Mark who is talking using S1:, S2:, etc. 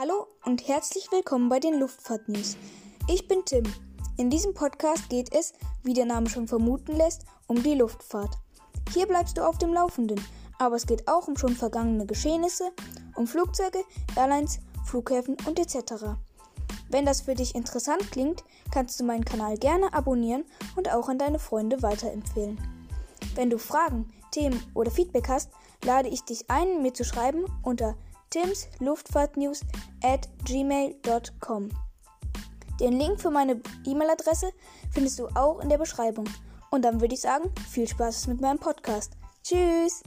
S1: Hallo und herzlich willkommen bei den Luftfahrt News. Ich bin Tim. In diesem Podcast geht es, wie der Name schon vermuten lässt, um die Luftfahrt. Hier bleibst du auf dem Laufenden, aber es geht auch um schon vergangene Geschehnisse, um Flugzeuge, Airlines, Flughäfen und etc. Wenn das für dich interessant klingt, kannst du meinen Kanal gerne abonnieren und auch an deine Freunde weiterempfehlen. Wenn du Fragen, Themen oder Feedback hast, lade ich dich ein, mir zu schreiben unter timsluftfahrtnews at gmail.com. Den Link für meine E-Mail-Adresse findest du auch in der Beschreibung. Und dann würde ich sagen, viel Spaß mit meinem Podcast. Tschüss!